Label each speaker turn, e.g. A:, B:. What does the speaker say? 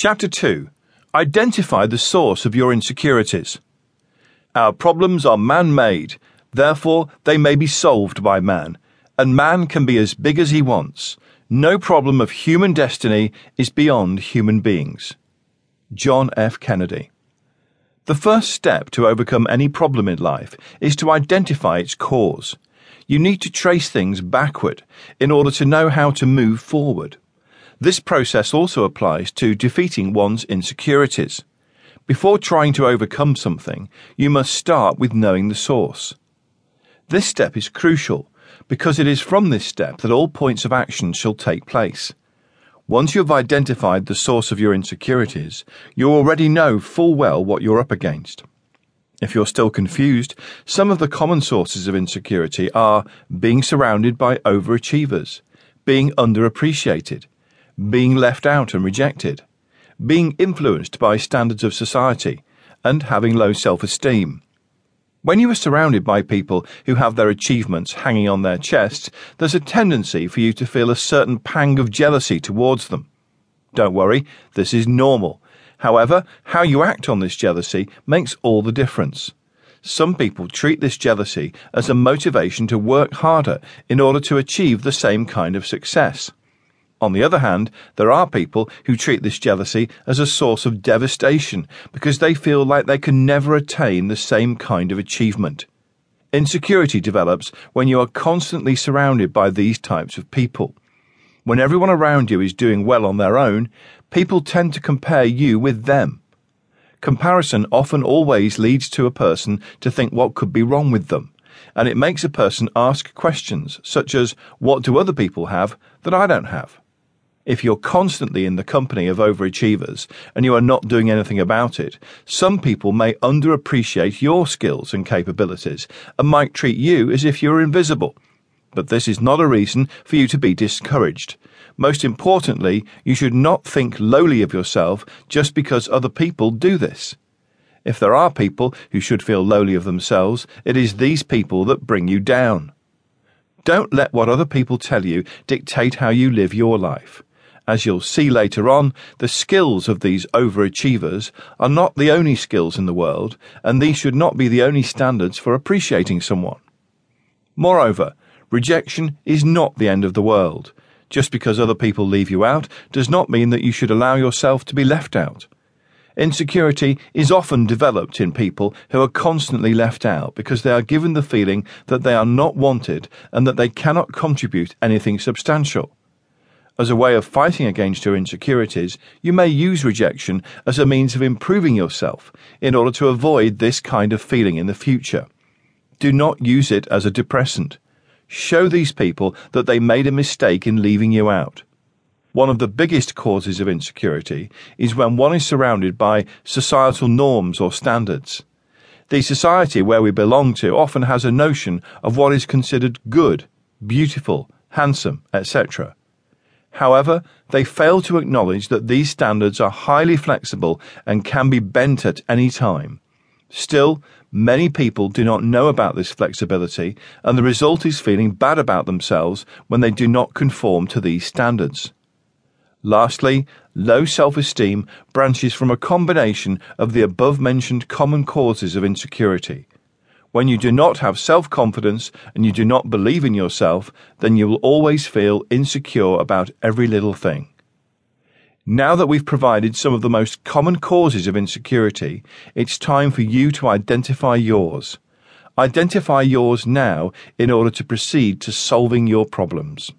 A: Chapter 2 Identify the source of your insecurities. Our problems are man made, therefore, they may be solved by man, and man can be as big as he wants. No problem of human destiny is beyond human beings. John F. Kennedy. The first step to overcome any problem in life is to identify its cause. You need to trace things backward in order to know how to move forward. This process also applies to defeating one's insecurities. Before trying to overcome something, you must start with knowing the source. This step is crucial because it is from this step that all points of action shall take place. Once you have identified the source of your insecurities, you already know full well what you're up against. If you're still confused, some of the common sources of insecurity are being surrounded by overachievers, being underappreciated, being left out and rejected, being influenced by standards of society, and having low self esteem. When you are surrounded by people who have their achievements hanging on their chests, there's a tendency for you to feel a certain pang of jealousy towards them. Don't worry, this is normal. However, how you act on this jealousy makes all the difference. Some people treat this jealousy as a motivation to work harder in order to achieve the same kind of success. On the other hand, there are people who treat this jealousy as a source of devastation because they feel like they can never attain the same kind of achievement. Insecurity develops when you are constantly surrounded by these types of people. When everyone around you is doing well on their own, people tend to compare you with them. Comparison often always leads to a person to think what could be wrong with them, and it makes a person ask questions such as, What do other people have that I don't have? If you're constantly in the company of overachievers and you are not doing anything about it, some people may underappreciate your skills and capabilities and might treat you as if you were invisible. But this is not a reason for you to be discouraged. Most importantly, you should not think lowly of yourself just because other people do this. If there are people who should feel lowly of themselves, it is these people that bring you down. Don't let what other people tell you dictate how you live your life. As you'll see later on, the skills of these overachievers are not the only skills in the world, and these should not be the only standards for appreciating someone. Moreover, rejection is not the end of the world. Just because other people leave you out does not mean that you should allow yourself to be left out. Insecurity is often developed in people who are constantly left out because they are given the feeling that they are not wanted and that they cannot contribute anything substantial. As a way of fighting against your insecurities, you may use rejection as a means of improving yourself in order to avoid this kind of feeling in the future. Do not use it as a depressant. Show these people that they made a mistake in leaving you out. One of the biggest causes of insecurity is when one is surrounded by societal norms or standards. The society where we belong to often has a notion of what is considered good, beautiful, handsome, etc. However, they fail to acknowledge that these standards are highly flexible and can be bent at any time. Still, many people do not know about this flexibility, and the result is feeling bad about themselves when they do not conform to these standards. Lastly, low self esteem branches from a combination of the above mentioned common causes of insecurity. When you do not have self confidence and you do not believe in yourself, then you will always feel insecure about every little thing. Now that we've provided some of the most common causes of insecurity, it's time for you to identify yours. Identify yours now in order to proceed to solving your problems.